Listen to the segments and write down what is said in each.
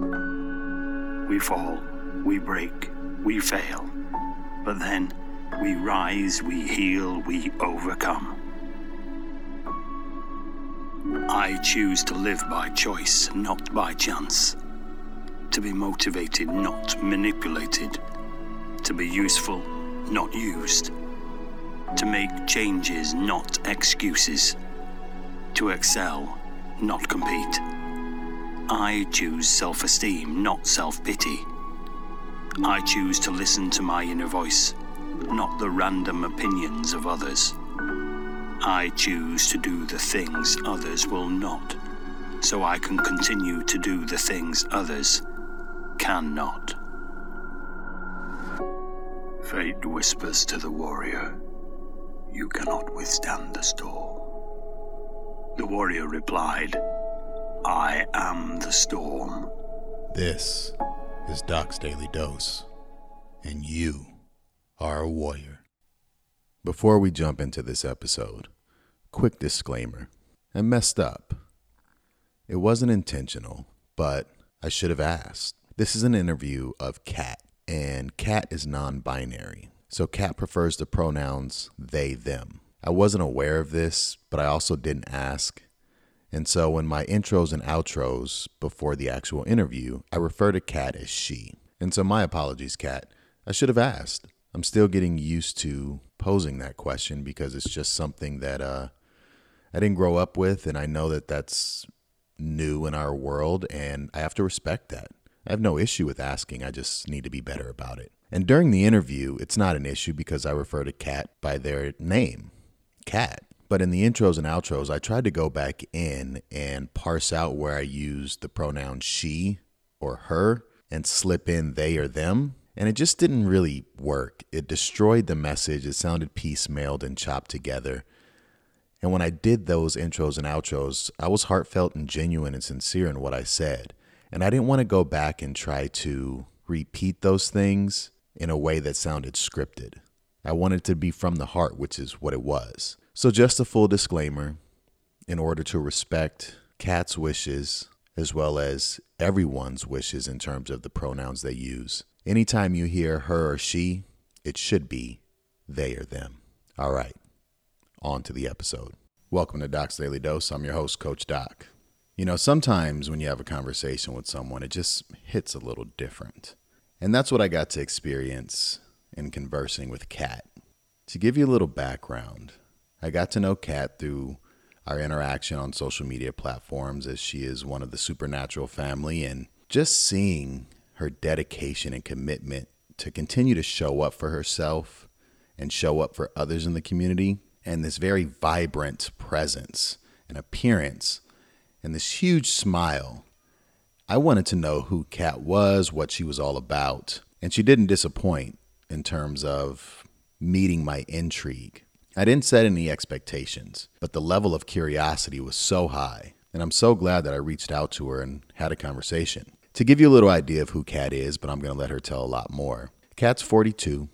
We fall, we break, we fail. But then we rise, we heal, we overcome. I choose to live by choice, not by chance. To be motivated, not manipulated. To be useful, not used. To make changes, not excuses. To excel, not compete. I choose self esteem, not self pity. I choose to listen to my inner voice, not the random opinions of others. I choose to do the things others will not, so I can continue to do the things others cannot. Fate whispers to the warrior, You cannot withstand the storm. The warrior replied, I am the storm. This is Doc's Daily Dose, and you are a warrior. Before we jump into this episode, quick disclaimer I messed up. It wasn't intentional, but I should have asked. This is an interview of Kat, and Kat is non binary. So Kat prefers the pronouns they, them. I wasn't aware of this, but I also didn't ask. And so in my intros and outros before the actual interview, I refer to Kat as she. And so my apologies, Kat. I should have asked. I'm still getting used to posing that question because it's just something that uh, I didn't grow up with, and I know that that's new in our world, and I have to respect that. I have no issue with asking, I just need to be better about it. And during the interview, it's not an issue because I refer to Kat by their name, Kat. But in the intros and outros, I tried to go back in and parse out where I used the pronoun she or her and slip in they or them. And it just didn't really work. It destroyed the message. It sounded piecemealed and chopped together. And when I did those intros and outros, I was heartfelt and genuine and sincere in what I said. And I didn't want to go back and try to repeat those things in a way that sounded scripted. I wanted to be from the heart, which is what it was. So, just a full disclaimer in order to respect Kat's wishes as well as everyone's wishes in terms of the pronouns they use. Anytime you hear her or she, it should be they or them. All right, on to the episode. Welcome to Doc's Daily Dose. I'm your host, Coach Doc. You know, sometimes when you have a conversation with someone, it just hits a little different. And that's what I got to experience in conversing with Kat. To give you a little background, I got to know Kat through our interaction on social media platforms as she is one of the supernatural family and just seeing her dedication and commitment to continue to show up for herself and show up for others in the community and this very vibrant presence and appearance and this huge smile. I wanted to know who Kat was, what she was all about, and she didn't disappoint in terms of meeting my intrigue. I didn't set any expectations, but the level of curiosity was so high, and I'm so glad that I reached out to her and had a conversation. To give you a little idea of who Kat is, but I'm going to let her tell a lot more. Kat's 42.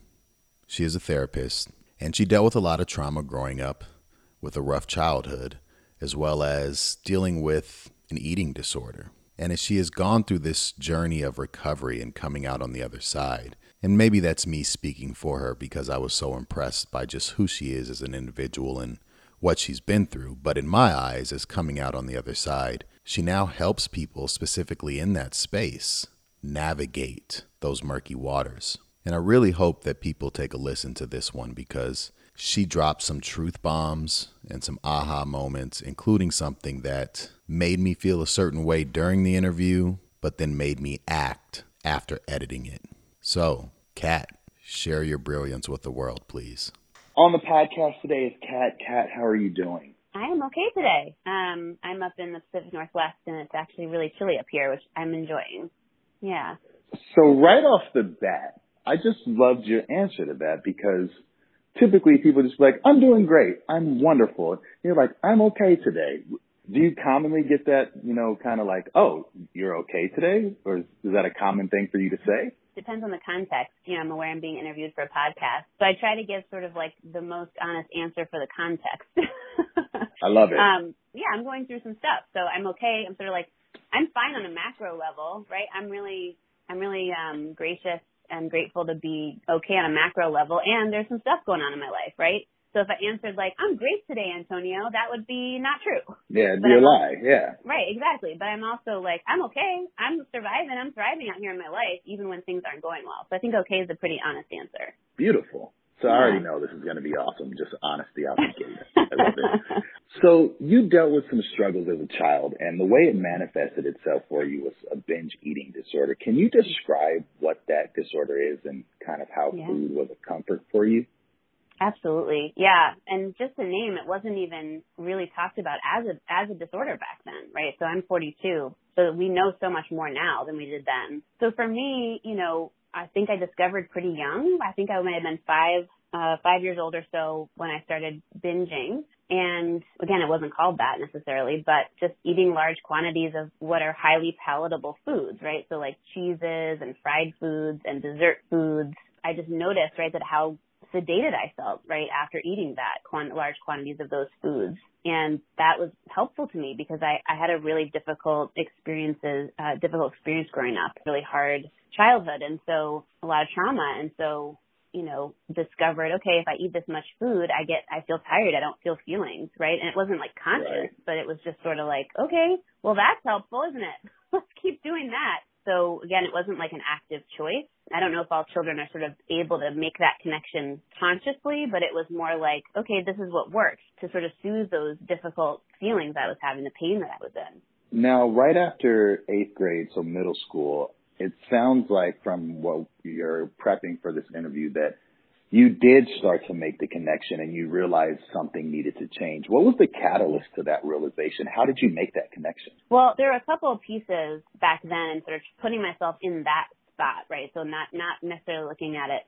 She is a therapist, and she dealt with a lot of trauma growing up with a rough childhood, as well as dealing with an eating disorder. And as she has gone through this journey of recovery and coming out on the other side, and maybe that's me speaking for her because I was so impressed by just who she is as an individual and what she's been through. But in my eyes, as coming out on the other side, she now helps people specifically in that space navigate those murky waters. And I really hope that people take a listen to this one because she dropped some truth bombs and some aha moments, including something that made me feel a certain way during the interview, but then made me act after editing it. So, Kat, share your brilliance with the world, please. On the podcast today is Kat. Kat, how are you doing? I am okay today. Um, I'm up in the Pacific Northwest, and it's actually really chilly up here, which I'm enjoying. Yeah. So right off the bat, I just loved your answer to that because typically people just be like, I'm doing great. I'm wonderful. And you're like, I'm okay today. Do you commonly get that, you know, kind of like, oh, you're okay today? Or is that a common thing for you to say? Depends on the context. You know, I'm aware I'm being interviewed for a podcast. So I try to give sort of like the most honest answer for the context. I love it. Um, yeah, I'm going through some stuff. So I'm okay. I'm sort of like, I'm fine on a macro level, right? I'm really, I'm really um, gracious and grateful to be okay on a macro level, and there's some stuff going on in my life, right? So if I answered like, I'm great today, Antonio, that would be not true. Yeah, it'd be a lie. Yeah. Right, exactly. But I'm also like, I'm okay. I'm surviving. I'm thriving out here in my life, even when things aren't going well. So I think okay is a pretty honest answer. Beautiful. So I already know this is going to be awesome. Just honesty out the gate. I love it. So you dealt with some struggles as a child, and the way it manifested itself for you was a binge eating disorder. Can you describe what that disorder is and kind of how Yeah. food was a comfort for you? Absolutely. Yeah. And just the name, it wasn't even really talked about as a, as a disorder back then, right? So I'm 42. So we know so much more now than we did then. So for me, you know, I think I discovered pretty young. I think I might have been five, uh, five years old or so when I started binging. And again, it wasn't called that necessarily, but just eating large quantities of what are highly palatable foods, right? So like cheeses and fried foods and dessert foods. I just noticed, right, that how sedated I felt right after eating that quan- large quantities of those foods. And that was helpful to me because I, I had a really difficult experiences, uh, difficult experience growing up, really hard childhood. And so a lot of trauma. And so, you know, discovered, okay, if I eat this much food, I get, I feel tired. I don't feel feelings, right? And it wasn't like conscious, Right. but it was just sort of like, okay, well, that's helpful, isn't it? Let's keep doing that. So again, it wasn't like an active choice. I don't know if all children are sort of able to make that connection consciously, but it was more like, okay, this is what works to sort of soothe those difficult feelings I was having, the pain that I was in. Now, right after eighth grade, so middle school, it sounds like from what you're prepping for this interview that you did start to make the connection and you realized something needed to change. What was the catalyst to that realization? How did you make that connection? Well, there were a couple of pieces back then and sort of putting myself in that spot, right? So not, not necessarily looking at it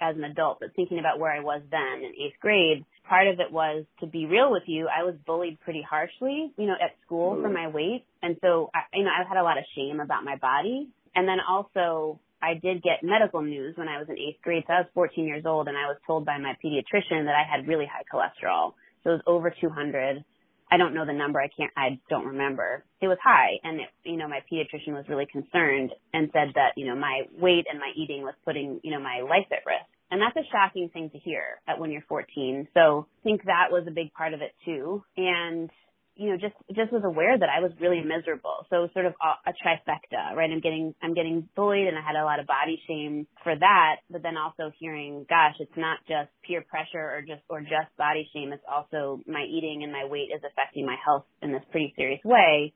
as an adult, but thinking about where I was then in eighth grade. Part of it was to be real with you. I was bullied pretty harshly, you know, at school for mm. my weight. And so, I, you know, I had a lot of shame about my body. And then also I did get medical news when I was in eighth grade. So I was 14 years old and I was told by my pediatrician that I had really high cholesterol. So it was over 200. I don't know the number. I can't, I don't remember. It was high and it, you know, my pediatrician was really concerned and said that, you know, my weight and my eating was putting, you know, my life at risk. And that's a shocking thing to hear at when you're 14. So I think that was a big part of it too. And you know, just just was aware that I was really miserable. So sort of a, a trifecta, right? I'm getting I'm getting bullied, and I had a lot of body shame for that. But then also hearing, gosh, it's not just peer pressure or just or just body shame. It's also my eating and my weight is affecting my health in this pretty serious way.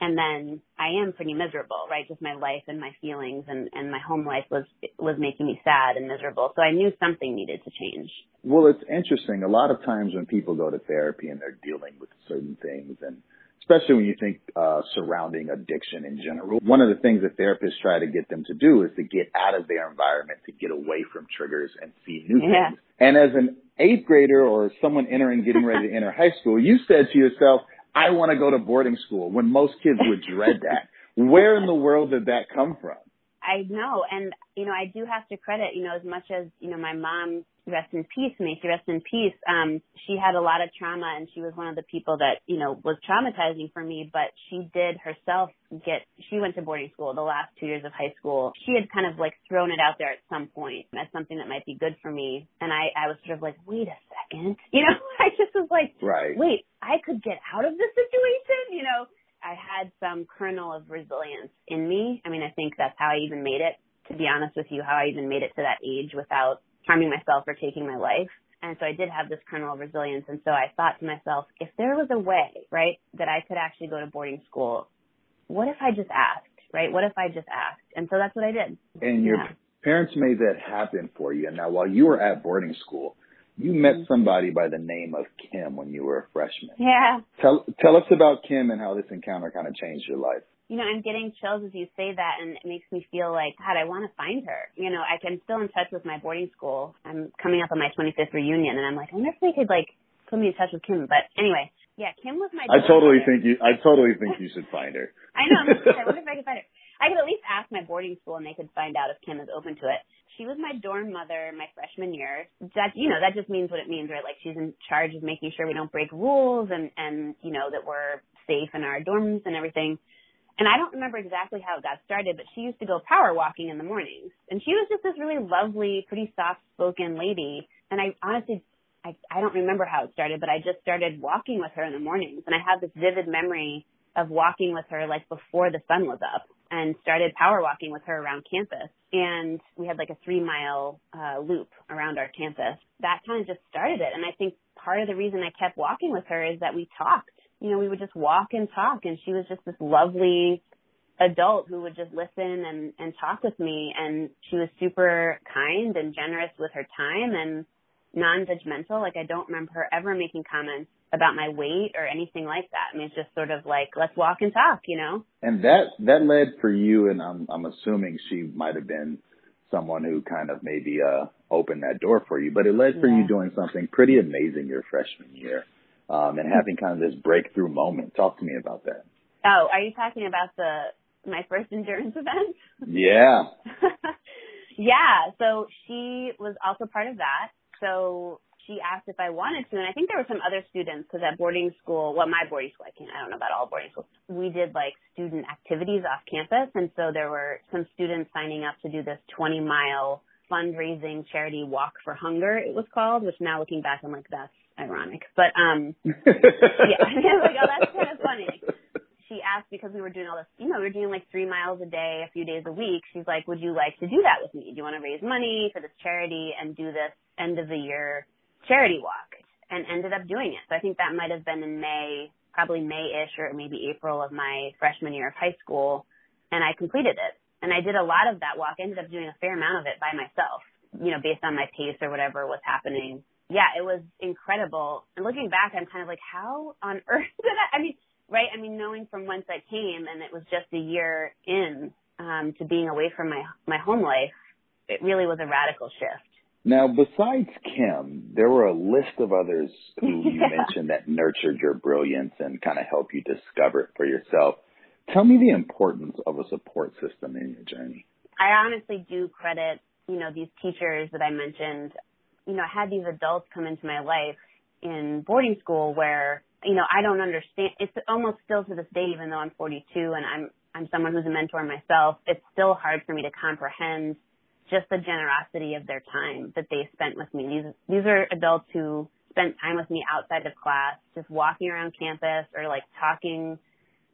And then I am pretty miserable, right? Just my life and my feelings and and my home life was was making me sad and miserable. So I knew something needed to change. Well, it's interesting. A lot of times when people go to therapy and they're dealing with certain things and especially when you think uh, surrounding addiction in general. One of the things that therapists try to get them to do is to get out of their environment, to get away from triggers and see new Yeah. things. And as an eighth grader or someone entering, getting ready to enter high school, you said to yourself, I want to go to boarding school when most kids would dread that. Where in the world did that come from? I know, and you know, I do have to credit, you know, as much as you know, my mom, rest in peace, she rest in peace. Um, she had a lot of trauma, and she was one of the people that you know was traumatizing for me. But she did herself get. She went to boarding school the last two years of high school. She had kind of like thrown it out there at some point as something that might be good for me, and I, I was sort of like, wait a second, you know, I just was like, Right. wait, I could get out of this situation, you know. I had some kernel of resilience in me. I mean, I think that's how I even made it, to be honest with you, how I even made it to that age without harming myself or taking my life. And so I did have this kernel of resilience. And so I thought to myself, if there was a way, right, that I could actually go to boarding school, what if I just asked, right? What if I just asked? And so that's what I did. And your Yeah. parents made that happen for you. And now while you were at boarding school, you met Mm-hmm. somebody by the name of Kim when you were a freshman. Yeah. Tell tell us about Kim and how this encounter kind of changed your life. You know, I'm getting chills as you say that, and it makes me feel like, God, I want to find her. You know, I can still in touch with my boarding school. I'm coming up on my 25th reunion, and I'm like, I wonder if they could like put me in touch with Kim. But anyway, yeah, Kim was my. I totally mother. think you I totally think you should find her. I know. I'm like, I wonder if I could find her. I could at least ask my boarding school, and they could find out if Kim is open to it. She was my dorm mother my freshman year. That you know, that just means what it means, right? Like she's in charge of making sure we don't break rules, and and you know that we're safe in our dorms and everything. And I don't remember exactly how it got started, but she used to go power walking in the mornings. And she was just this really lovely, pretty soft spoken lady. And I honestly, I, I don't remember how it started, but I just started walking with her in the mornings. And I have this vivid memory of walking with her like before the sun was up and started power walking with her around campus. And we had like a three mile uh, loop around our campus. That kind of just started it. And I think part of the reason I kept walking with her is that we talked. You know, we would just walk and talk and she was just this lovely adult who would just listen and, and talk with me and she was super kind and generous with her time and non-judgmental. Like I don't remember her ever making comments about my weight or anything like that. I mean, it's just sort of like, let's walk and talk, you know? And that, that led for you, and I'm, I'm assuming she might have been someone who kind of maybe, uh, opened that door for you, but it led for yeah. you doing something pretty amazing your freshman year, um, and having kind of this breakthrough moment. Talk to me about that. Oh, are you talking about the, my first endurance event? Yeah. yeah. So she was also part of that. So she asked if I wanted to, and I think there were some other students because at boarding school, well, my boarding school, I can't, I don't know about all boarding schools. We did like student activities off campus, and so there were some students signing up to do this 20 mile fundraising charity walk for hunger. It was called, which now looking back, I'm like, that's ironic, but um, yeah, like, oh, that's kind of funny. She asked because we were doing all this, you know, we were doing like three miles a day, a few days a week. She's like, would you like to do that with me? Do you want to raise money for this charity and do this end of the year charity walk and ended up doing it. So I think that might have been in May, probably May-ish or maybe April of my freshman year of high school. And I completed it. And I did a lot of that walk. I ended up doing a fair amount of it by myself, you know, based on my pace or whatever was happening. Yeah, it was incredible. And looking back, I'm kind of like, how on earth did I, I mean, right? I mean, knowing from whence I came and it was just a year in, um, to being away from my, my home life, it really was a radical shift. Now, besides Kim, there were a list of others who you mentioned that nurtured your brilliance and kind of helped you discover it for yourself. Tell me the importance of a support system in your journey. I honestly do credit, you know, these teachers that I mentioned. You know, I had these adults come into my life in boarding school where, you know, I don't understand. It's almost still to this day, even though I'm 42 and I'm, I'm someone who's a mentor myself, it's still hard for me to comprehend just the generosity of their time that they spent with me. These these are adults who spent time with me outside of class, just walking around campus or like talking,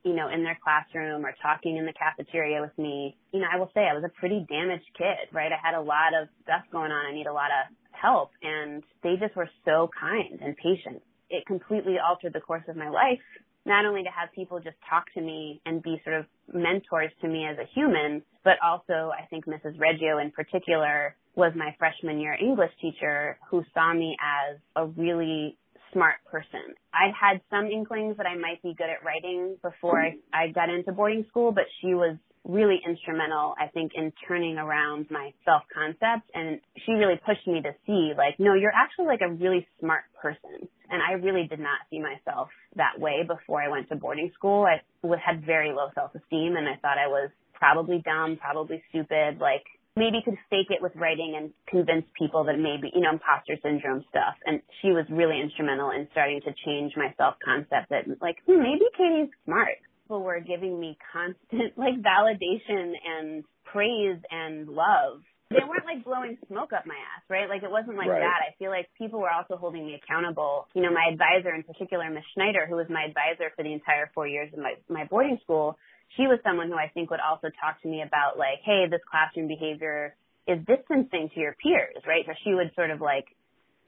you know, in their classroom or talking in the cafeteria with me. You know, I will say I was a pretty damaged kid, right? I had a lot of stuff going on. I need a lot of help and they just were so kind and patient. It completely altered the course of my life not only to have people just talk to me and be sort of mentors to me as a human, but also I think Mrs. Reggio in particular was my freshman year English teacher who saw me as a really smart person. I had some inklings that I might be good at writing before I, I got into boarding school, but she was really instrumental, I think, in turning around my self-concept. And she really pushed me to see, like, no, you're actually like a really smart person. And I really did not see myself that way before I went to boarding school. I had very low self-esteem and I thought I was probably dumb, probably stupid, like maybe could fake it with writing and convince people that maybe, you know, imposter syndrome stuff. And she was really instrumental in starting to change my self-concept that like, hmm, maybe Katie's smart people were giving me constant like validation and praise and love. They weren't like blowing smoke up my ass, right? Like it wasn't like right. that. I feel like people were also holding me accountable. You know, my advisor in particular, Miss Schneider, who was my advisor for the entire four years of my, my boarding school, she was someone who I think would also talk to me about like, hey, this classroom behavior is distancing to your peers, right? So she would sort of like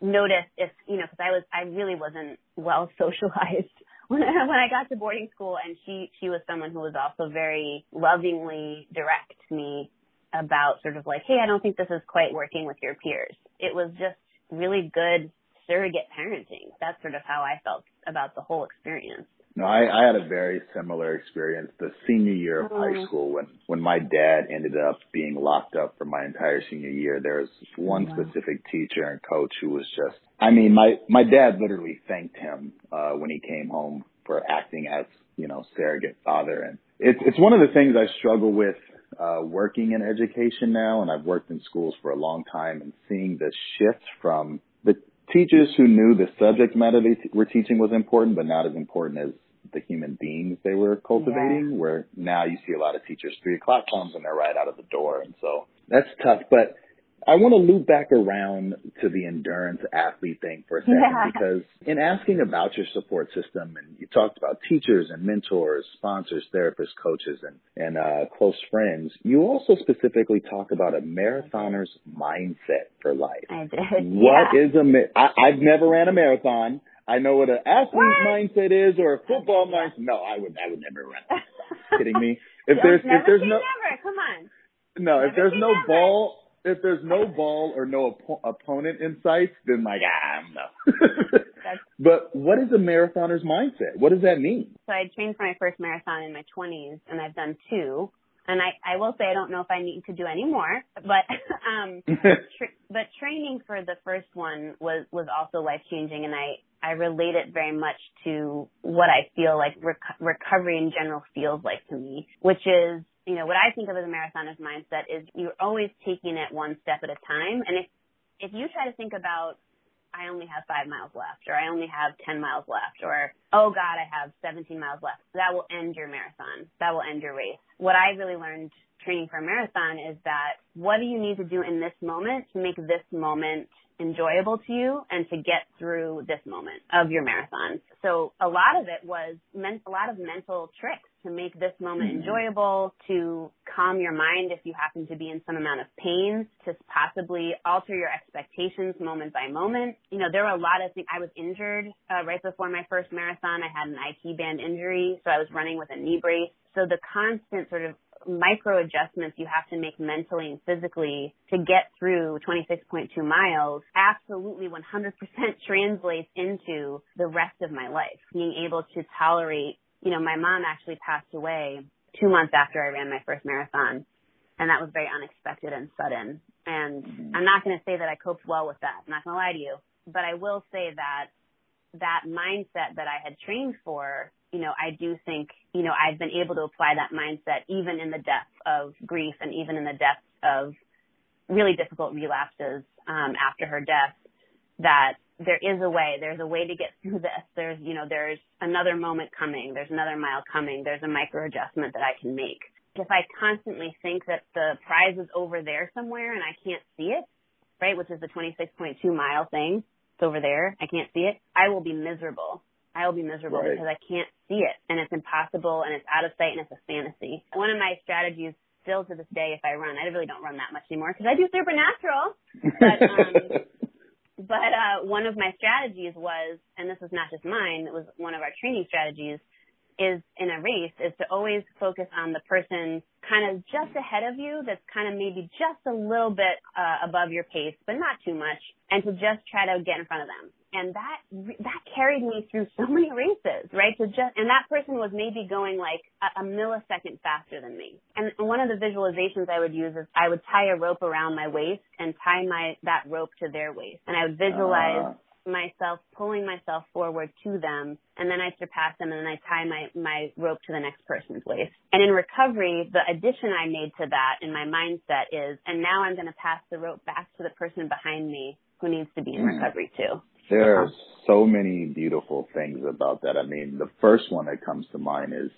notice if, you know, cause I was, I really wasn't well socialized when I, got to boarding school and she she was someone who was also very lovingly direct to me about sort of like, hey, I don't think this is quite working with your peers. It was just really good surrogate parenting. That's sort of how I felt about the whole experience. No, I, I had a very similar experience the senior year of high mm-hmm. school when when my dad ended up being locked up for my entire senior year. There was one specific teacher and coach who was just I mean, my my dad literally thanked him uh when he came home for acting as, you know, surrogate father and it's it's one of the things I struggle with uh working in education now and I've worked in schools for a long time and seeing the shift from teachers who knew the subject matter they t- were teaching was important, but not as important as the human beings they were cultivating. Yeah. Where now you see a lot of teachers three o'clock comes and they're right out of the door, and so that's tough. But I want to loop back around to the endurance athlete thing for a second Yeah. because in asking about your support system and you talked about teachers and mentors, sponsors, therapists, coaches, and, and, uh, close friends, you also specifically talk about a marathoner's mindset for life. I did. What yeah. is a, ma- I, I've never ran a marathon. I know what an athlete's What? mindset is or a football mindset. No, I would, I would never run. Kidding me? If there's, if there's no, never. Come on. no, if Never there's no never. ball, if there's no ball or no oppo- opponent in sight, then like ah no. That's but what is a marathoner's mindset? What does that mean? so I trained for my first marathon in my 20s, and I've done two. And I, I will say I don't know if I need to do any more, but um, tra- but training for the first one was was also life changing, and I I relate it very much to what I feel like rec- recovery in general feels like to me, which is you know what I think of as a marathoner's mindset is you're always taking it one step at a time, and if if you try to think about I only have five miles left, or I only have 10 miles left, or, oh God, I have 17 miles left. That will end your marathon. That will end your race. What I really learned training for a marathon is that what do you need to do in this moment to make this moment enjoyable to you and to get through this moment of your marathon. So a lot of it was meant, a lot of mental tricks to make this moment Mhm. enjoyable, to calm your mind if you happen to be in some amount of pain, to possibly alter your expectations moment by moment. You know, there were a lot of things. I was injured uh, right before my first marathon. I had an IT band injury, so I was running with a knee brace. So the constant sort of micro adjustments you have to make mentally and physically to get through 26.2 miles absolutely 100% translates into the rest of my life. Being able to tolerate, you know, my mom actually passed away two months after I ran my first marathon. And that was very unexpected and sudden. And I'm not going to say that I coped well with that. I'm not going to lie to you. But I will say that that mindset that I had trained for, you know, I do think, you know, I've been able to apply that mindset even in the depth of grief and even in the depth of really difficult relapses um, after her death. That there is a way. There's a way to get through this. There's, you know, there's another moment coming. There's another mile coming. There's a micro adjustment that I can make. If I constantly think that the prize is over there somewhere and I can't see it, right, which is the 26.2 mile thing, it's over there, I can't see it, I will be miserable. I will be miserable Right. because I can't see it and it's impossible and it's out of sight and it's a fantasy. One of my strategies still to this day if I run, I really don't run that much anymore because I do supernatural. But, um, but uh, one of my strategies was, and this was not just mine, it was one of our training strategies, is in a race is to always focus on the person kind of just ahead of you that's kind of maybe just a little bit uh, above your pace, but not too much, and to just try to get in front of them. And that that carried me through so many races, right? To just and that person was maybe going like a, a millisecond faster than me. And one of the visualizations I would use is I would tie a rope around my waist and tie my that rope to their waist, and I would visualize Ah. myself pulling myself forward to them and then I surpass them and then I tie my, my rope to the next person's waist. And in recovery, the addition I made to that in my mindset is, and now I'm going to pass the rope back to the person behind me who needs to be in Mm. recovery too. There are so many beautiful things about that. I mean, the first one that comes to mind is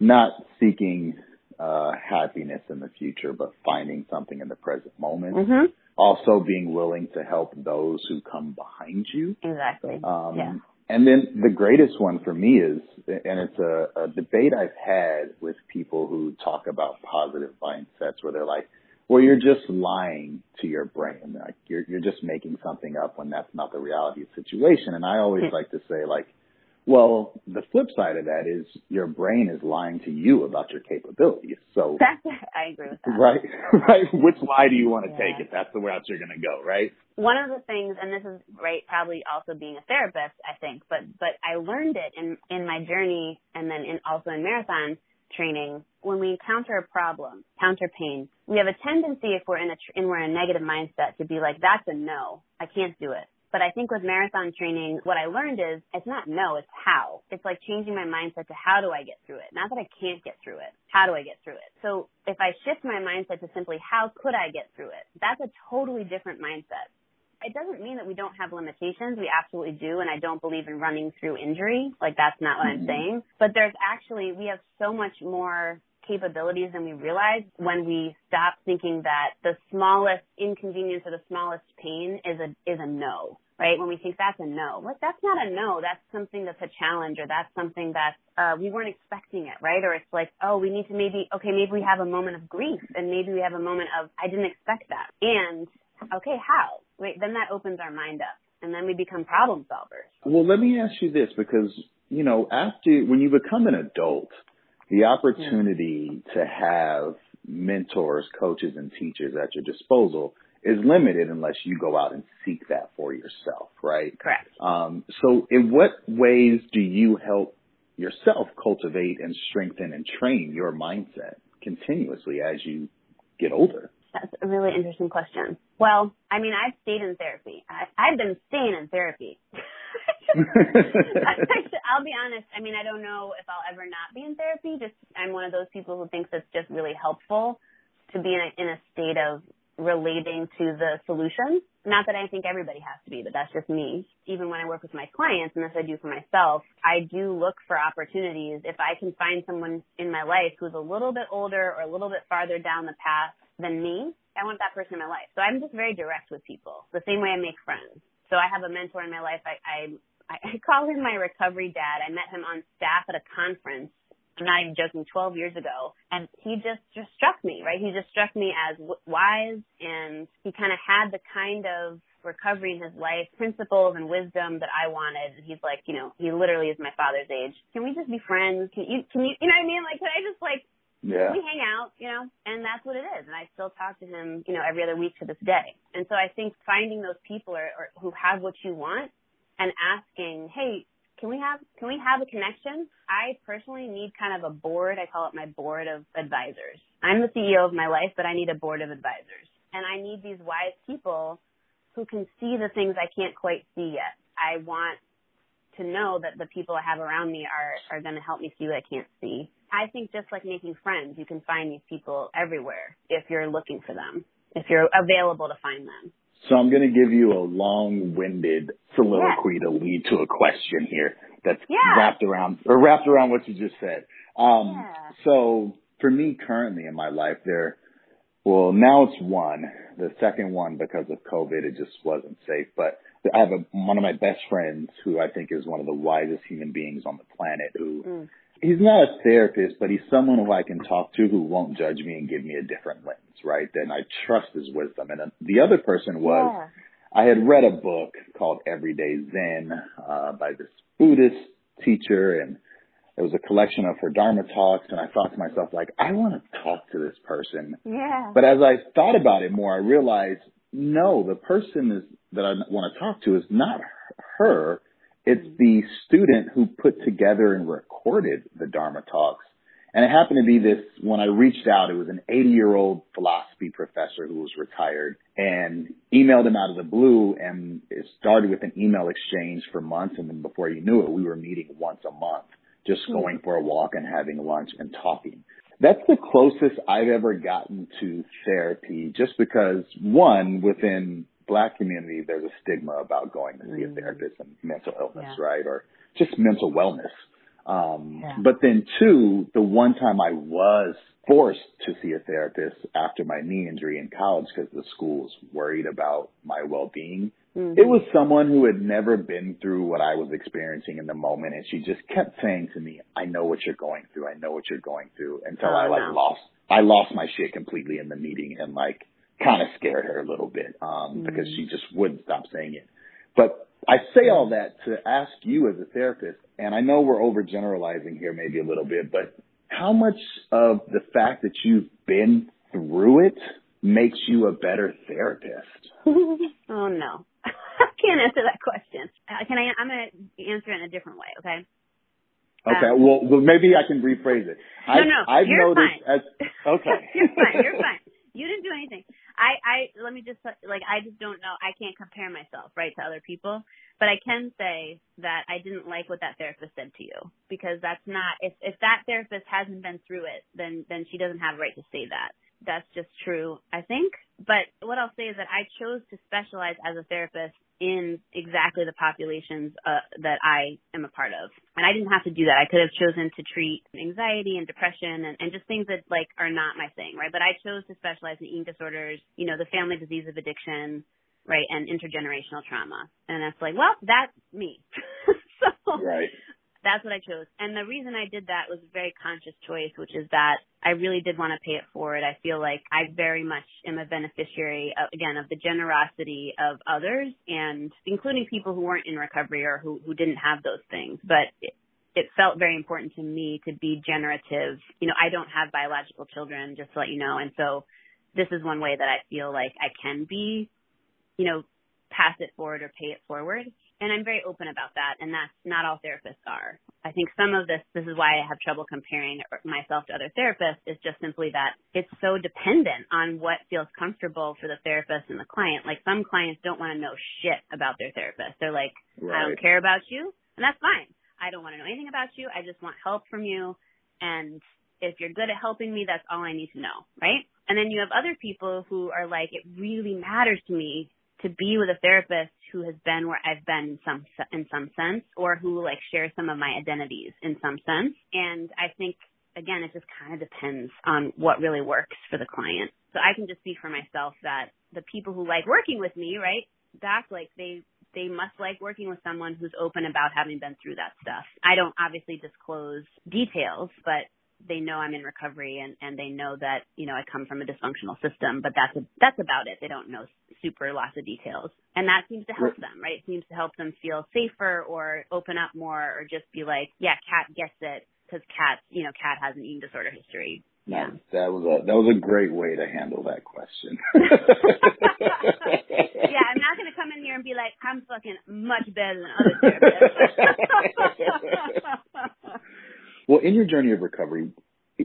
not seeking uh, happiness in the future, but finding something in the present moment. Mhm. Also being willing to help those who come behind you. Exactly. Um, yeah. And then the greatest one for me is, and it's a, a debate I've had with people who talk about positive mindsets where they're like, well, you're just lying to your brain. Like you're, you're just making something up when that's not the reality of the situation. And I always hmm. like to say like, well, the flip side of that is your brain is lying to you about your capabilities. So, I agree with that. right, right. Which lie do you want to Yeah. take if that's the route you're going to go, right? one of the things, and this is right, probably also being a therapist, I think, but but I learned it in in my journey, and then in also in marathon training. When we encounter a problem, counter pain, we have a tendency, if we're in a tr- and we're in a negative mindset, to be like, "That's a no, I can't do it." But I think with marathon training, what I learned is it's not no, it's how. It's like changing my mindset to how do I get through it? Not that I can't get through it. How do I get through it? So if I shift my mindset to simply how could I get through it? That's a totally different mindset it doesn't mean that we don't have limitations. We absolutely do. And I don't believe in running through injury. Like that's not what mm-hmm. I'm saying. But there's actually, we have so much more capabilities than we realize when we stop thinking that the smallest inconvenience or the smallest pain is a is a no right? When we think that's a no, what that's not a no, that's something that's a challenge or that's something that uh, we weren't expecting it, right? Or it's like, oh, we need to maybe, okay, maybe we have a moment of grief and maybe we have a moment of, I didn't expect that. And, okay, how? Wait, then that opens our mind up and then we become problem solvers. Well, let me ask you this because, you know, after, when you become an adult, the opportunity mm-hmm. to have mentors, coaches, and teachers at your disposal is limited unless you go out and seek that for yourself, right? Correct. Um, so in what ways do you help yourself cultivate and strengthen and train your mindset continuously as you get older? That's a really interesting question. Well, I mean, I've stayed in therapy. I, I've been staying in therapy. I'll be honest. I mean, I don't know if I'll ever not be in therapy. Just I'm one of those people who thinks it's just really helpful to be in a, in a state of relating to the solution. Not that I think everybody has to be, but that's just me. Even when I work with my clients, and this I do for myself, I do look for opportunities. If I can find someone in my life who's a little bit older or a little bit farther down the path than me, I want that person in my life. So I'm just very direct with people, the same way I make friends. So I have a mentor in my life. I, I, I call him my recovery dad. I met him on staff at a conference I'm not even joking, 12 years ago. And he just, just struck me, right? He just struck me as wise and he kind of had the kind of recovery in his life, principles and wisdom that I wanted. And He's like, you know, he literally is my father's age. Can we just be friends? Can you, can you, you know what I mean? Like, can I just like, yeah. we hang out, you know, and that's what it is. And I still talk to him, you know, every other week to this day. And so I think finding those people or, or who have what you want and asking, hey, can we have can we have a connection? I personally need kind of a board. I call it my board of advisors. I'm the CEO of my life, but I need a board of advisors. And I need these wise people who can see the things I can't quite see yet. I want to know that the people I have around me are are going to help me see what I can't see. I think just like making friends, you can find these people everywhere if you're looking for them, if you're available to find them. So I'm going to give you a long-winded soliloquy yeah. to lead to a question here that's yeah. wrapped around or wrapped around what you just said. Um, yeah. So for me currently in my life, there, well, now it's one. The second one because of COVID, it just wasn't safe. But I have a, one of my best friends who I think is one of the wisest human beings on the planet who mm he's not a therapist, but he's someone who I can talk to who won't judge me and give me a different lens, right? Then I trust his wisdom. And the other person was, yeah. I had read a book called Everyday Zen uh, by this Buddhist teacher, and it was a collection of her Dharma talks. And I thought to myself, like, I want to talk to this person. Yeah. But as I thought about it more, I realized, no, the person is that I want to talk to is not her it's the student who put together and recorded the Dharma talks. And it happened to be this, when I reached out, it was an 80 year old philosophy professor who was retired and emailed him out of the blue. And it started with an email exchange for months. And then before you knew it, we were meeting once a month, just hmm. going for a walk and having lunch and talking. That's the closest I've ever gotten to therapy just because one, within black community, there's a stigma about going to see a mm. therapist and mental illness, yeah. right? Or just mental wellness. Um, yeah. but then two, the one time I was forced to see a therapist after my knee injury in college because the school was worried about my well-being. Mm-hmm. It was someone who had never been through what I was experiencing in the moment. And she just kept saying to me, I know what you're going through. I know what you're going through until oh, I like no. lost, I lost my shit completely in the meeting and like, kind of scared her a little bit um, mm. because she just wouldn't stop saying it. But I say all that to ask you as a therapist, and I know we're overgeneralizing here maybe a little bit, but how much of the fact that you've been through it makes you a better therapist? oh no. I can't answer that question. Uh, can I? I'm going to answer it in a different way. Okay. Okay. Um, well, well, maybe I can rephrase it. No, no. I've you're noticed fine. As, okay. you're fine. You're fine. You didn't do anything. I, I, let me just, like, I just don't know. I can't compare myself, right, to other people. But I can say that I didn't like what that therapist said to you because that's not, if, if that therapist hasn't been through it, then, then she doesn't have a right to say that. That's just true, I think. But what I'll say is that I chose to specialize as a therapist in exactly the populations uh, that I am a part of. And I didn't have to do that. I could have chosen to treat anxiety and depression and, and just things that like are not my thing, right? But I chose to specialize in eating disorders, you know, the family disease of addiction, right, and intergenerational trauma. And that's like, well, that's me. so right that's what I chose. And the reason I did that was a very conscious choice, which is that I really did want to pay it forward. I feel like I very much am a beneficiary, of, again, of the generosity of others and including people who weren't in recovery or who, who didn't have those things. But it, it felt very important to me to be generative. You know, I don't have biological children, just to let you know. And so this is one way that I feel like I can be, you know, pass it forward or pay it forward and I'm very open about that, and that's not all therapists are. I think some of this, this is why I have trouble comparing myself to other therapists, is just simply that it's so dependent on what feels comfortable for the therapist and the client. Like some clients don't want to know shit about their therapist. They're like, right. I don't care about you, and that's fine. I don't want to know anything about you. I just want help from you, and if you're good at helping me, that's all I need to know, right? And then you have other people who are like, it really matters to me to be with a therapist who has been where I've been in some in some sense, or who like shares some of my identities in some sense. And I think again, it just kind of depends on what really works for the client. So I can just speak for myself that the people who like working with me, right, that's like they they must like working with someone who's open about having been through that stuff. I don't obviously disclose details, but they know I'm in recovery and, and they know that, you know, I come from a dysfunctional system, but that's, a, that's about it. They don't know super lots of details. And that seems to help them, right? It seems to help them feel safer or open up more or just be like, yeah, Kat gets it because Kat, you know, Kat has an eating disorder history. Yeah. That, that was a that was a great way to handle that question. yeah, I'm not gonna come in here and be like, I'm fucking much better than other therapists. Well, in your journey of recovery,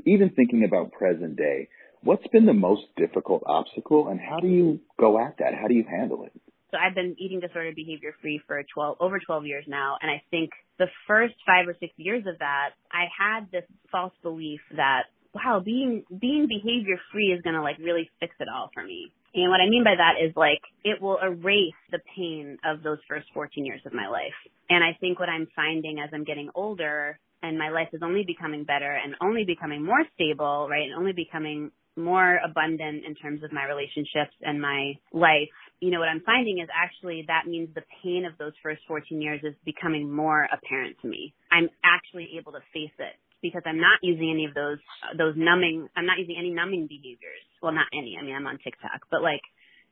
even thinking about present day, what's been the most difficult obstacle and how do you go at that? How do you handle it? So I've been eating disorder behavior free for 12, over 12 years now. And I think the first five or six years of that, I had this false belief that, wow, being, being behavior free is going to like really fix it all for me. And what I mean by that is like, it will erase the pain of those first 14 years of my life. And I think what I'm finding as I'm getting older and my life is only becoming better and only becoming more stable, right? And only becoming more abundant in terms of my relationships and my life. You know, what I'm finding is actually that means the pain of those first 14 years is becoming more apparent to me. I'm actually able to face it because I'm not using any of those, those numbing, I'm not using any numbing behaviors. Well, not any. I mean, I'm on TikTok, but like,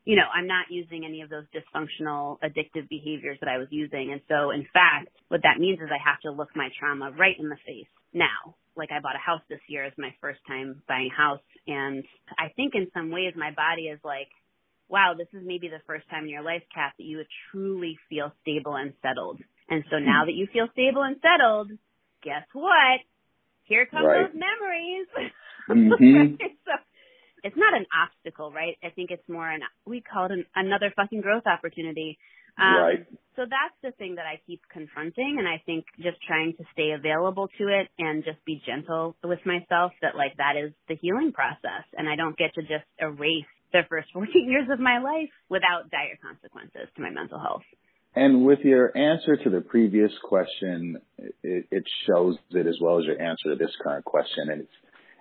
you know, I'm not using any of those dysfunctional addictive behaviors that I was using. And so in fact, what that means is I have to look my trauma right in the face now. Like I bought a house this year as my first time buying a house. And I think in some ways my body is like, wow, this is maybe the first time in your life, Kat, that you would truly feel stable and settled. And so now that you feel stable and settled, guess what? Here come right. those memories. Mm-hmm. so it's not an obstacle, right? I think it's more an we call it an, another fucking growth opportunity. Um, right. So that's the thing that I keep confronting, and I think just trying to stay available to it and just be gentle with myself. That like that is the healing process, and I don't get to just erase the first 14 years of my life without dire consequences to my mental health. And with your answer to the previous question, it, it shows it as well as your answer to this current question, and it's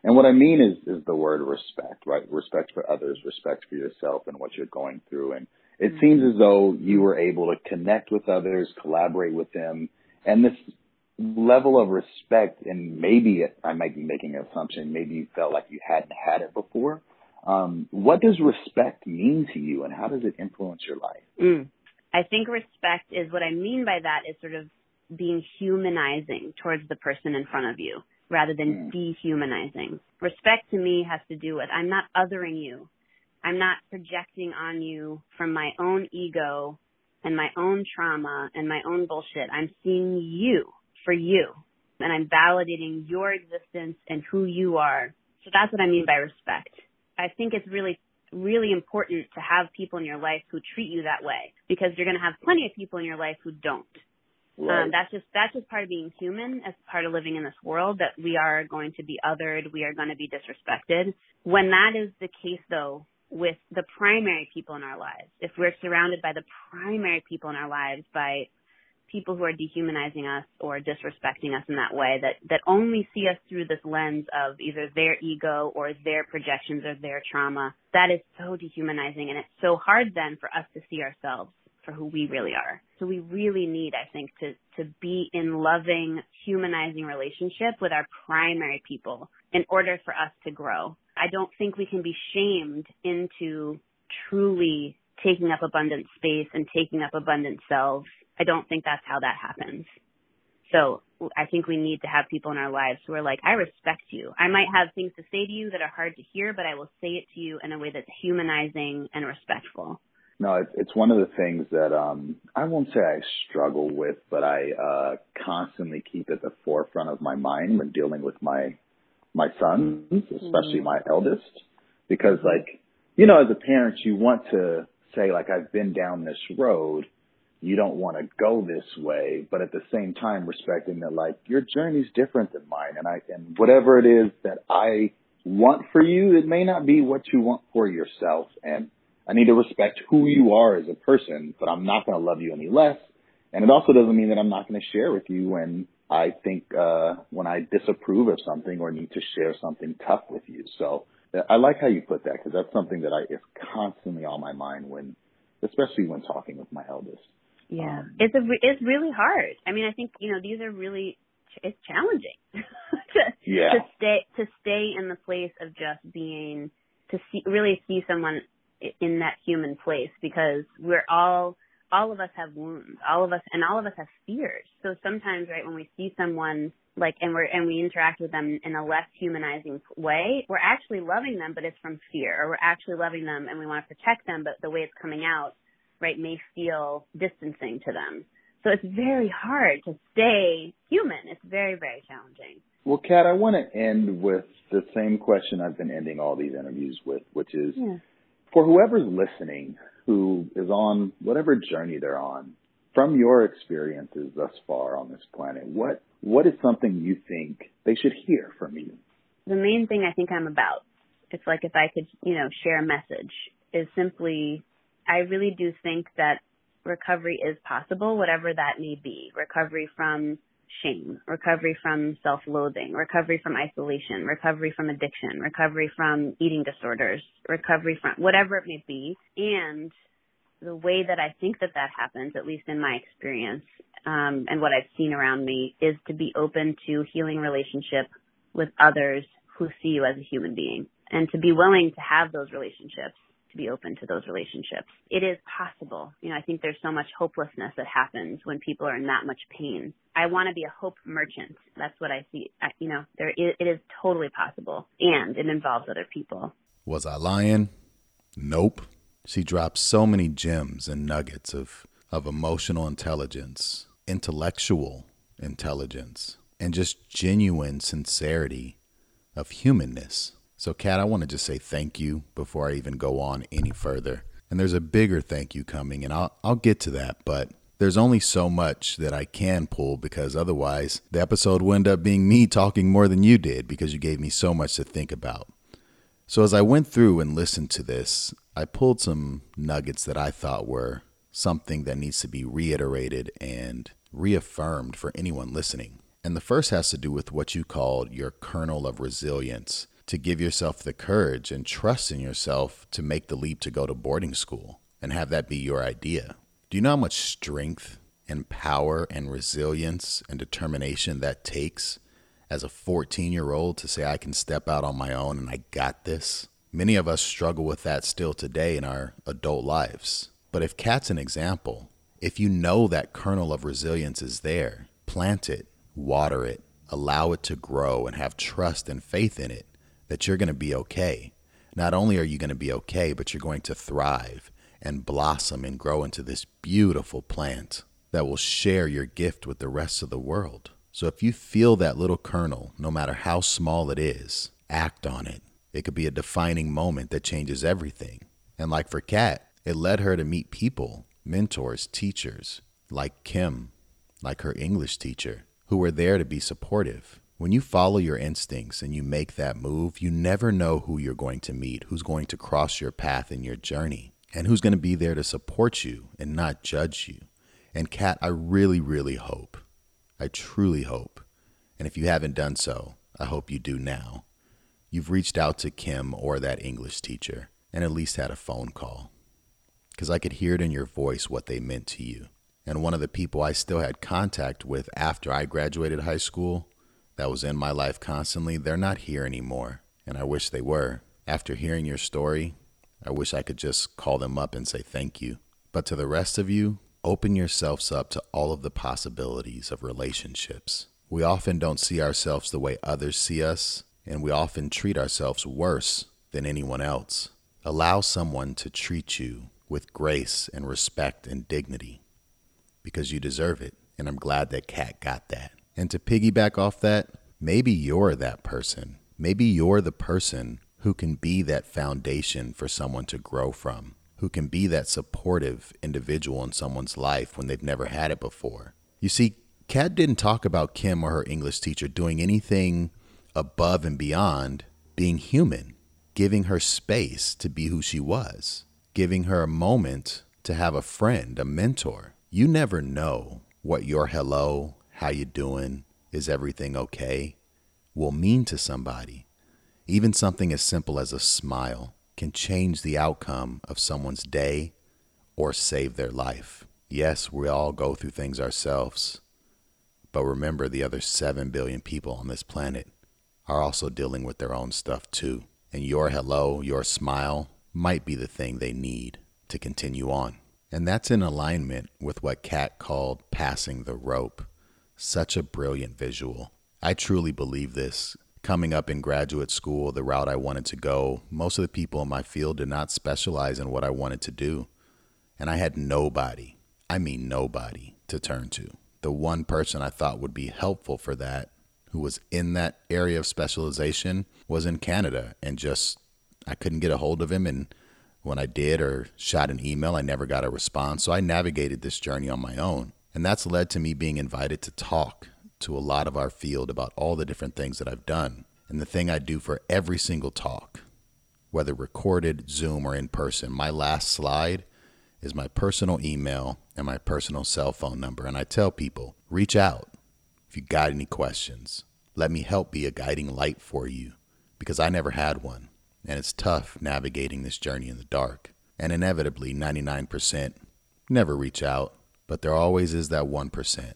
and what I mean is, is the word respect, right? Respect for others, respect for yourself and what you're going through. And it mm-hmm. seems as though you were able to connect with others, collaborate with them, and this level of respect, and maybe I might be making an assumption, maybe you felt like you hadn't had it before. Um, what does respect mean to you and how does it influence your life? Mm. I think respect is what I mean by that is sort of being humanizing towards the person in front of you rather than mm. dehumanizing. Respect to me has to do with I'm not othering you. I'm not projecting on you from my own ego and my own trauma and my own bullshit. I'm seeing you for you and I'm validating your existence and who you are. So that's what I mean by respect. I think it's really, really important to have people in your life who treat you that way because you're going to have plenty of people in your life who don't Right. Um, that's just that's just part of being human, as part of living in this world. That we are going to be othered, we are going to be disrespected. When that is the case, though, with the primary people in our lives, if we're surrounded by the primary people in our lives, by people who are dehumanizing us or disrespecting us in that way, that that only see us through this lens of either their ego or their projections or their trauma, that is so dehumanizing, and it's so hard then for us to see ourselves for who we really are. So we really need, I think, to, to be in loving, humanizing relationship with our primary people in order for us to grow. I don't think we can be shamed into truly taking up abundant space and taking up abundant selves. I don't think that's how that happens. So I think we need to have people in our lives who are like, I respect you. I might have things to say to you that are hard to hear, but I will say it to you in a way that's humanizing and respectful. No, it's it's one of the things that um I won't say I struggle with, but I uh constantly keep at the forefront of my mind when dealing with my my sons, especially mm-hmm. my eldest, because like you know, as a parent, you want to say like I've been down this road. You don't want to go this way, but at the same time, respecting that like your journey's different than mine, and I and whatever it is that I want for you, it may not be what you want for yourself, and I need to respect who you are as a person, but I'm not going to love you any less. And it also doesn't mean that I'm not going to share with you when I think, uh, when I disapprove of something or need to share something tough with you. So I like how you put that because that's something that I, is constantly on my mind when, especially when talking with my eldest. Yeah. Um, it's a, it's really hard. I mean, I think, you know, these are really, it's challenging to, yeah. to stay, to stay in the place of just being, to see, really see someone in that human place because we're all all of us have wounds. All of us and all of us have fears. So sometimes right when we see someone like and we're and we interact with them in a less humanizing way we're actually loving them but it's from fear or we're actually loving them and we want to protect them but the way it's coming out right may feel distancing to them. So it's very hard to stay human. It's very very challenging. Well kat i want to end with the same question i've been ending all these interviews with which is yeah for whoever's listening who is on whatever journey they're on, from your experiences thus far on this planet, what what is something you think they should hear from you? The main thing I think I'm about, it's like if I could, you know, share a message, is simply I really do think that recovery is possible, whatever that may be. Recovery from shame, recovery from self-loathing, recovery from isolation, recovery from addiction, recovery from eating disorders, recovery from whatever it may be. And the way that I think that that happens, at least in my experience, um, and what I've seen around me, is to be open to healing relationship with others who see you as a human being and to be willing to have those relationships be open to those relationships. It is possible. You know, I think there's so much hopelessness that happens when people are in that much pain. I want to be a hope merchant. That's what I see. I, you know, there is, it is totally possible, and it involves other people. Was I lying? Nope. She dropped so many gems and nuggets of of emotional intelligence, intellectual intelligence, and just genuine sincerity of humanness. So, Kat, I want to just say thank you before I even go on any further. And there's a bigger thank you coming, and I'll, I'll get to that. But there's only so much that I can pull because otherwise the episode will end up being me talking more than you did because you gave me so much to think about. So, as I went through and listened to this, I pulled some nuggets that I thought were something that needs to be reiterated and reaffirmed for anyone listening. And the first has to do with what you called your kernel of resilience to give yourself the courage and trust in yourself to make the leap to go to boarding school and have that be your idea. Do you know how much strength and power and resilience and determination that takes as a 14 year old to say, I can step out on my own and I got this? Many of us struggle with that still today in our adult lives. But if Kat's an example, if you know that kernel of resilience is there, plant it, water it, allow it to grow, and have trust and faith in it, that you're going to be okay. Not only are you going to be okay, but you're going to thrive and blossom and grow into this beautiful plant that will share your gift with the rest of the world. So if you feel that little kernel, no matter how small it is, act on it. It could be a defining moment that changes everything. And like for Kat, it led her to meet people, mentors, teachers like Kim, like her English teacher, who were there to be supportive. When you follow your instincts and you make that move, you never know who you're going to meet, who's going to cross your path in your journey, and who's going to be there to support you and not judge you. And Kat, I really, really hope, I truly hope, and if you haven't done so, I hope you do now. You've reached out to Kim or that English teacher and at least had a phone call. Because I could hear it in your voice what they meant to you. And one of the people I still had contact with after I graduated high school, that was in my life constantly, they're not here anymore. And I wish they were. After hearing your story, I wish I could just call them up and say thank you. But to the rest of you, open yourselves up to all of the possibilities of relationships. We often don't see ourselves the way others see us, and we often treat ourselves worse than anyone else. Allow someone to treat you with grace and respect and dignity because you deserve it. And I'm glad that Kat got that. And to piggyback off that, maybe you're that person. Maybe you're the person who can be that foundation for someone to grow from, who can be that supportive individual in someone's life when they've never had it before. You see, Kat didn't talk about Kim or her English teacher doing anything above and beyond being human, giving her space to be who she was, giving her a moment to have a friend, a mentor. You never know what your hello, how you doing, is everything okay will mean to somebody. Even something as simple as a smile can change the outcome of someone's day or save their life. Yes, we all go through things ourselves, but remember the other 7 billion people on this planet are also dealing with their own stuff too. And your hello, your smile might be the thing they need to continue on. And that's in alignment with what Kat called passing the rope. Such a brilliant visual. I truly believe this. Coming up in graduate school, the route I wanted to go, most of the people in my field did not specialize in what I wanted to do. And I had nobody, I mean nobody, to turn to. The one person I thought would be helpful for that, who was in that area of specialization, was in Canada. And just, I couldn't get a hold of him. And when I did or shot an email, I never got a response. So I navigated this journey on my own. And that's led to me being invited to talk to a lot of our field about all the different things that I've done. And the thing I do for every single talk, whether recorded, Zoom, or in person, my last slide is my personal email and my personal cell phone number. And I tell people reach out if you got any questions. Let me help be a guiding light for you because I never had one and it's tough navigating this journey in the dark. And inevitably, 99% never reach out, but there always is that 1%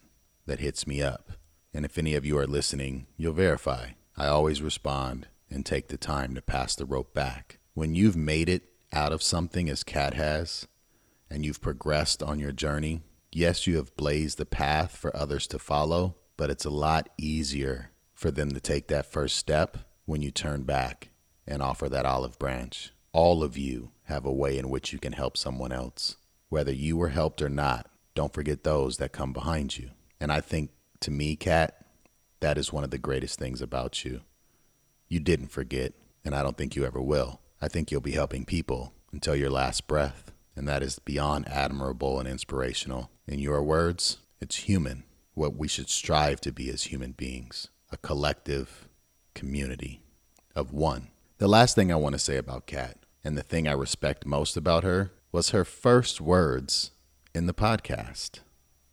that hits me up. And if any of you are listening, you'll verify. I always respond and take the time to pass the rope back. When you've made it out of something as Kat has, and you've progressed on your journey, yes, you have blazed the path for others to follow, but it's a lot easier for them to take that first step when you turn back and offer that olive branch. All of you have a way in which you can help someone else. Whether you were helped or not, don't forget those that come behind you. And I think to me, Kat, that is one of the greatest things about you. You didn't forget, and I don't think you ever will. I think you'll be helping people until your last breath, and that is beyond admirable and inspirational. In your words, it's human, what we should strive to be as human beings a collective community of one. The last thing I want to say about Kat, and the thing I respect most about her, was her first words in the podcast.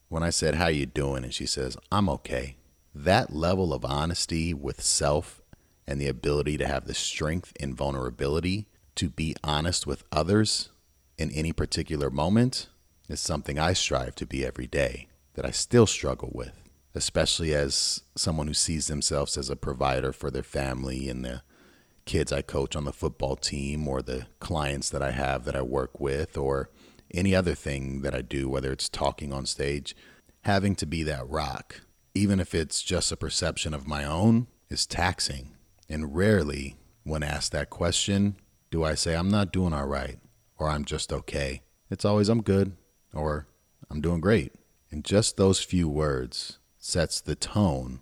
When I said, How you doing? and she says, I'm okay. That level of honesty with self and the ability to have the strength and vulnerability to be honest with others in any particular moment is something I strive to be every day, that I still struggle with, especially as someone who sees themselves as a provider for their family and the kids I coach on the football team or the clients that I have that I work with or any other thing that I do, whether it's talking on stage, having to be that rock, even if it's just a perception of my own, is taxing. And rarely, when asked that question, do I say, I'm not doing all right or I'm just okay. It's always, I'm good or I'm doing great. And just those few words sets the tone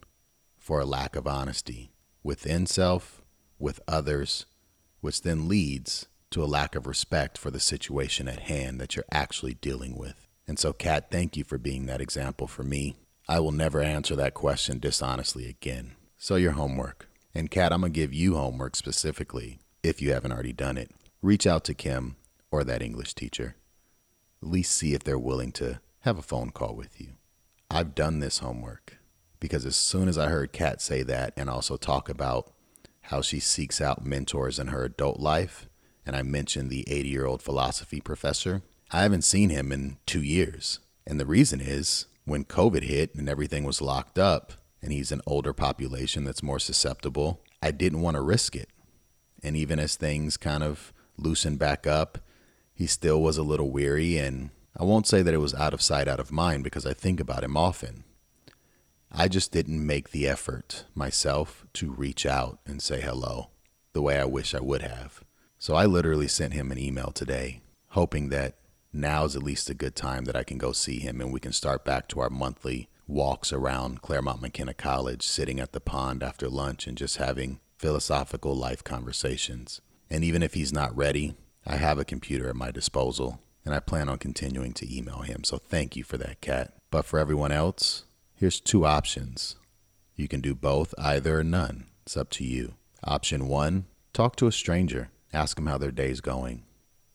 for a lack of honesty within self with others, which then leads to a lack of respect for the situation at hand that you're actually dealing with. And so, Kat, thank you for being that example for me. I will never answer that question dishonestly again. So, your homework. And, Kat, I'm going to give you homework specifically if you haven't already done it. Reach out to Kim or that English teacher. At least see if they're willing to have a phone call with you. I've done this homework because as soon as I heard Kat say that and also talk about how she seeks out mentors in her adult life, and I mentioned the 80 year old philosophy professor, I haven't seen him in two years. And the reason is when COVID hit and everything was locked up, and he's an older population that's more susceptible, I didn't want to risk it. And even as things kind of loosened back up, he still was a little weary. And I won't say that it was out of sight, out of mind, because I think about him often. I just didn't make the effort myself to reach out and say hello the way I wish I would have. So I literally sent him an email today, hoping that now's at least a good time that I can go see him and we can start back to our monthly walks around Claremont McKenna College, sitting at the pond after lunch and just having philosophical life conversations. And even if he's not ready, I have a computer at my disposal and I plan on continuing to email him. So thank you for that, Kat. But for everyone else, Here's two options. You can do both, either or none. It's up to you. Option one talk to a stranger. Ask them how their day's going.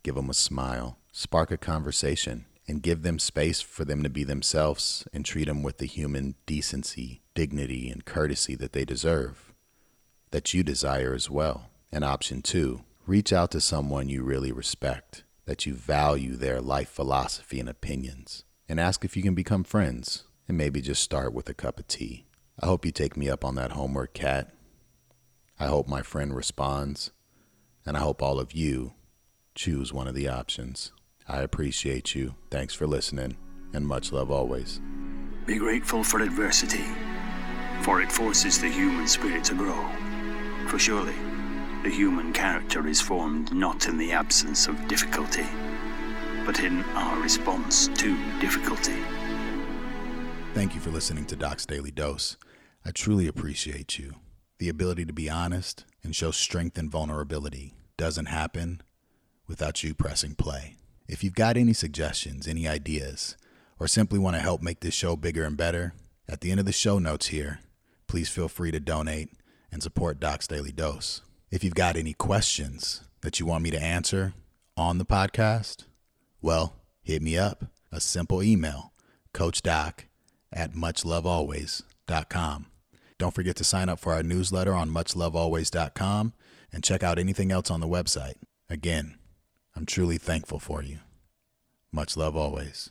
Give them a smile. Spark a conversation and give them space for them to be themselves and treat them with the human decency, dignity, and courtesy that they deserve, that you desire as well. And option two reach out to someone you really respect, that you value their life philosophy and opinions, and ask if you can become friends and maybe just start with a cup of tea. I hope you take me up on that homework, Kat. I hope my friend responds, and I hope all of you choose one of the options. I appreciate you. Thanks for listening, and much love always. Be grateful for adversity, for it forces the human spirit to grow. For surely, the human character is formed not in the absence of difficulty, but in our response to difficulty. Thank you for listening to Doc's Daily Dose. I truly appreciate you. The ability to be honest and show strength and vulnerability doesn't happen without you pressing play. If you've got any suggestions, any ideas, or simply want to help make this show bigger and better, at the end of the show notes here, please feel free to donate and support Doc's Daily Dose. If you've got any questions that you want me to answer on the podcast, well, hit me up. A simple email, Coach Doc at muchlovealways.com. Don't forget to sign up for our newsletter on muchlovealways.com and check out anything else on the website. Again, I'm truly thankful for you. Much love always.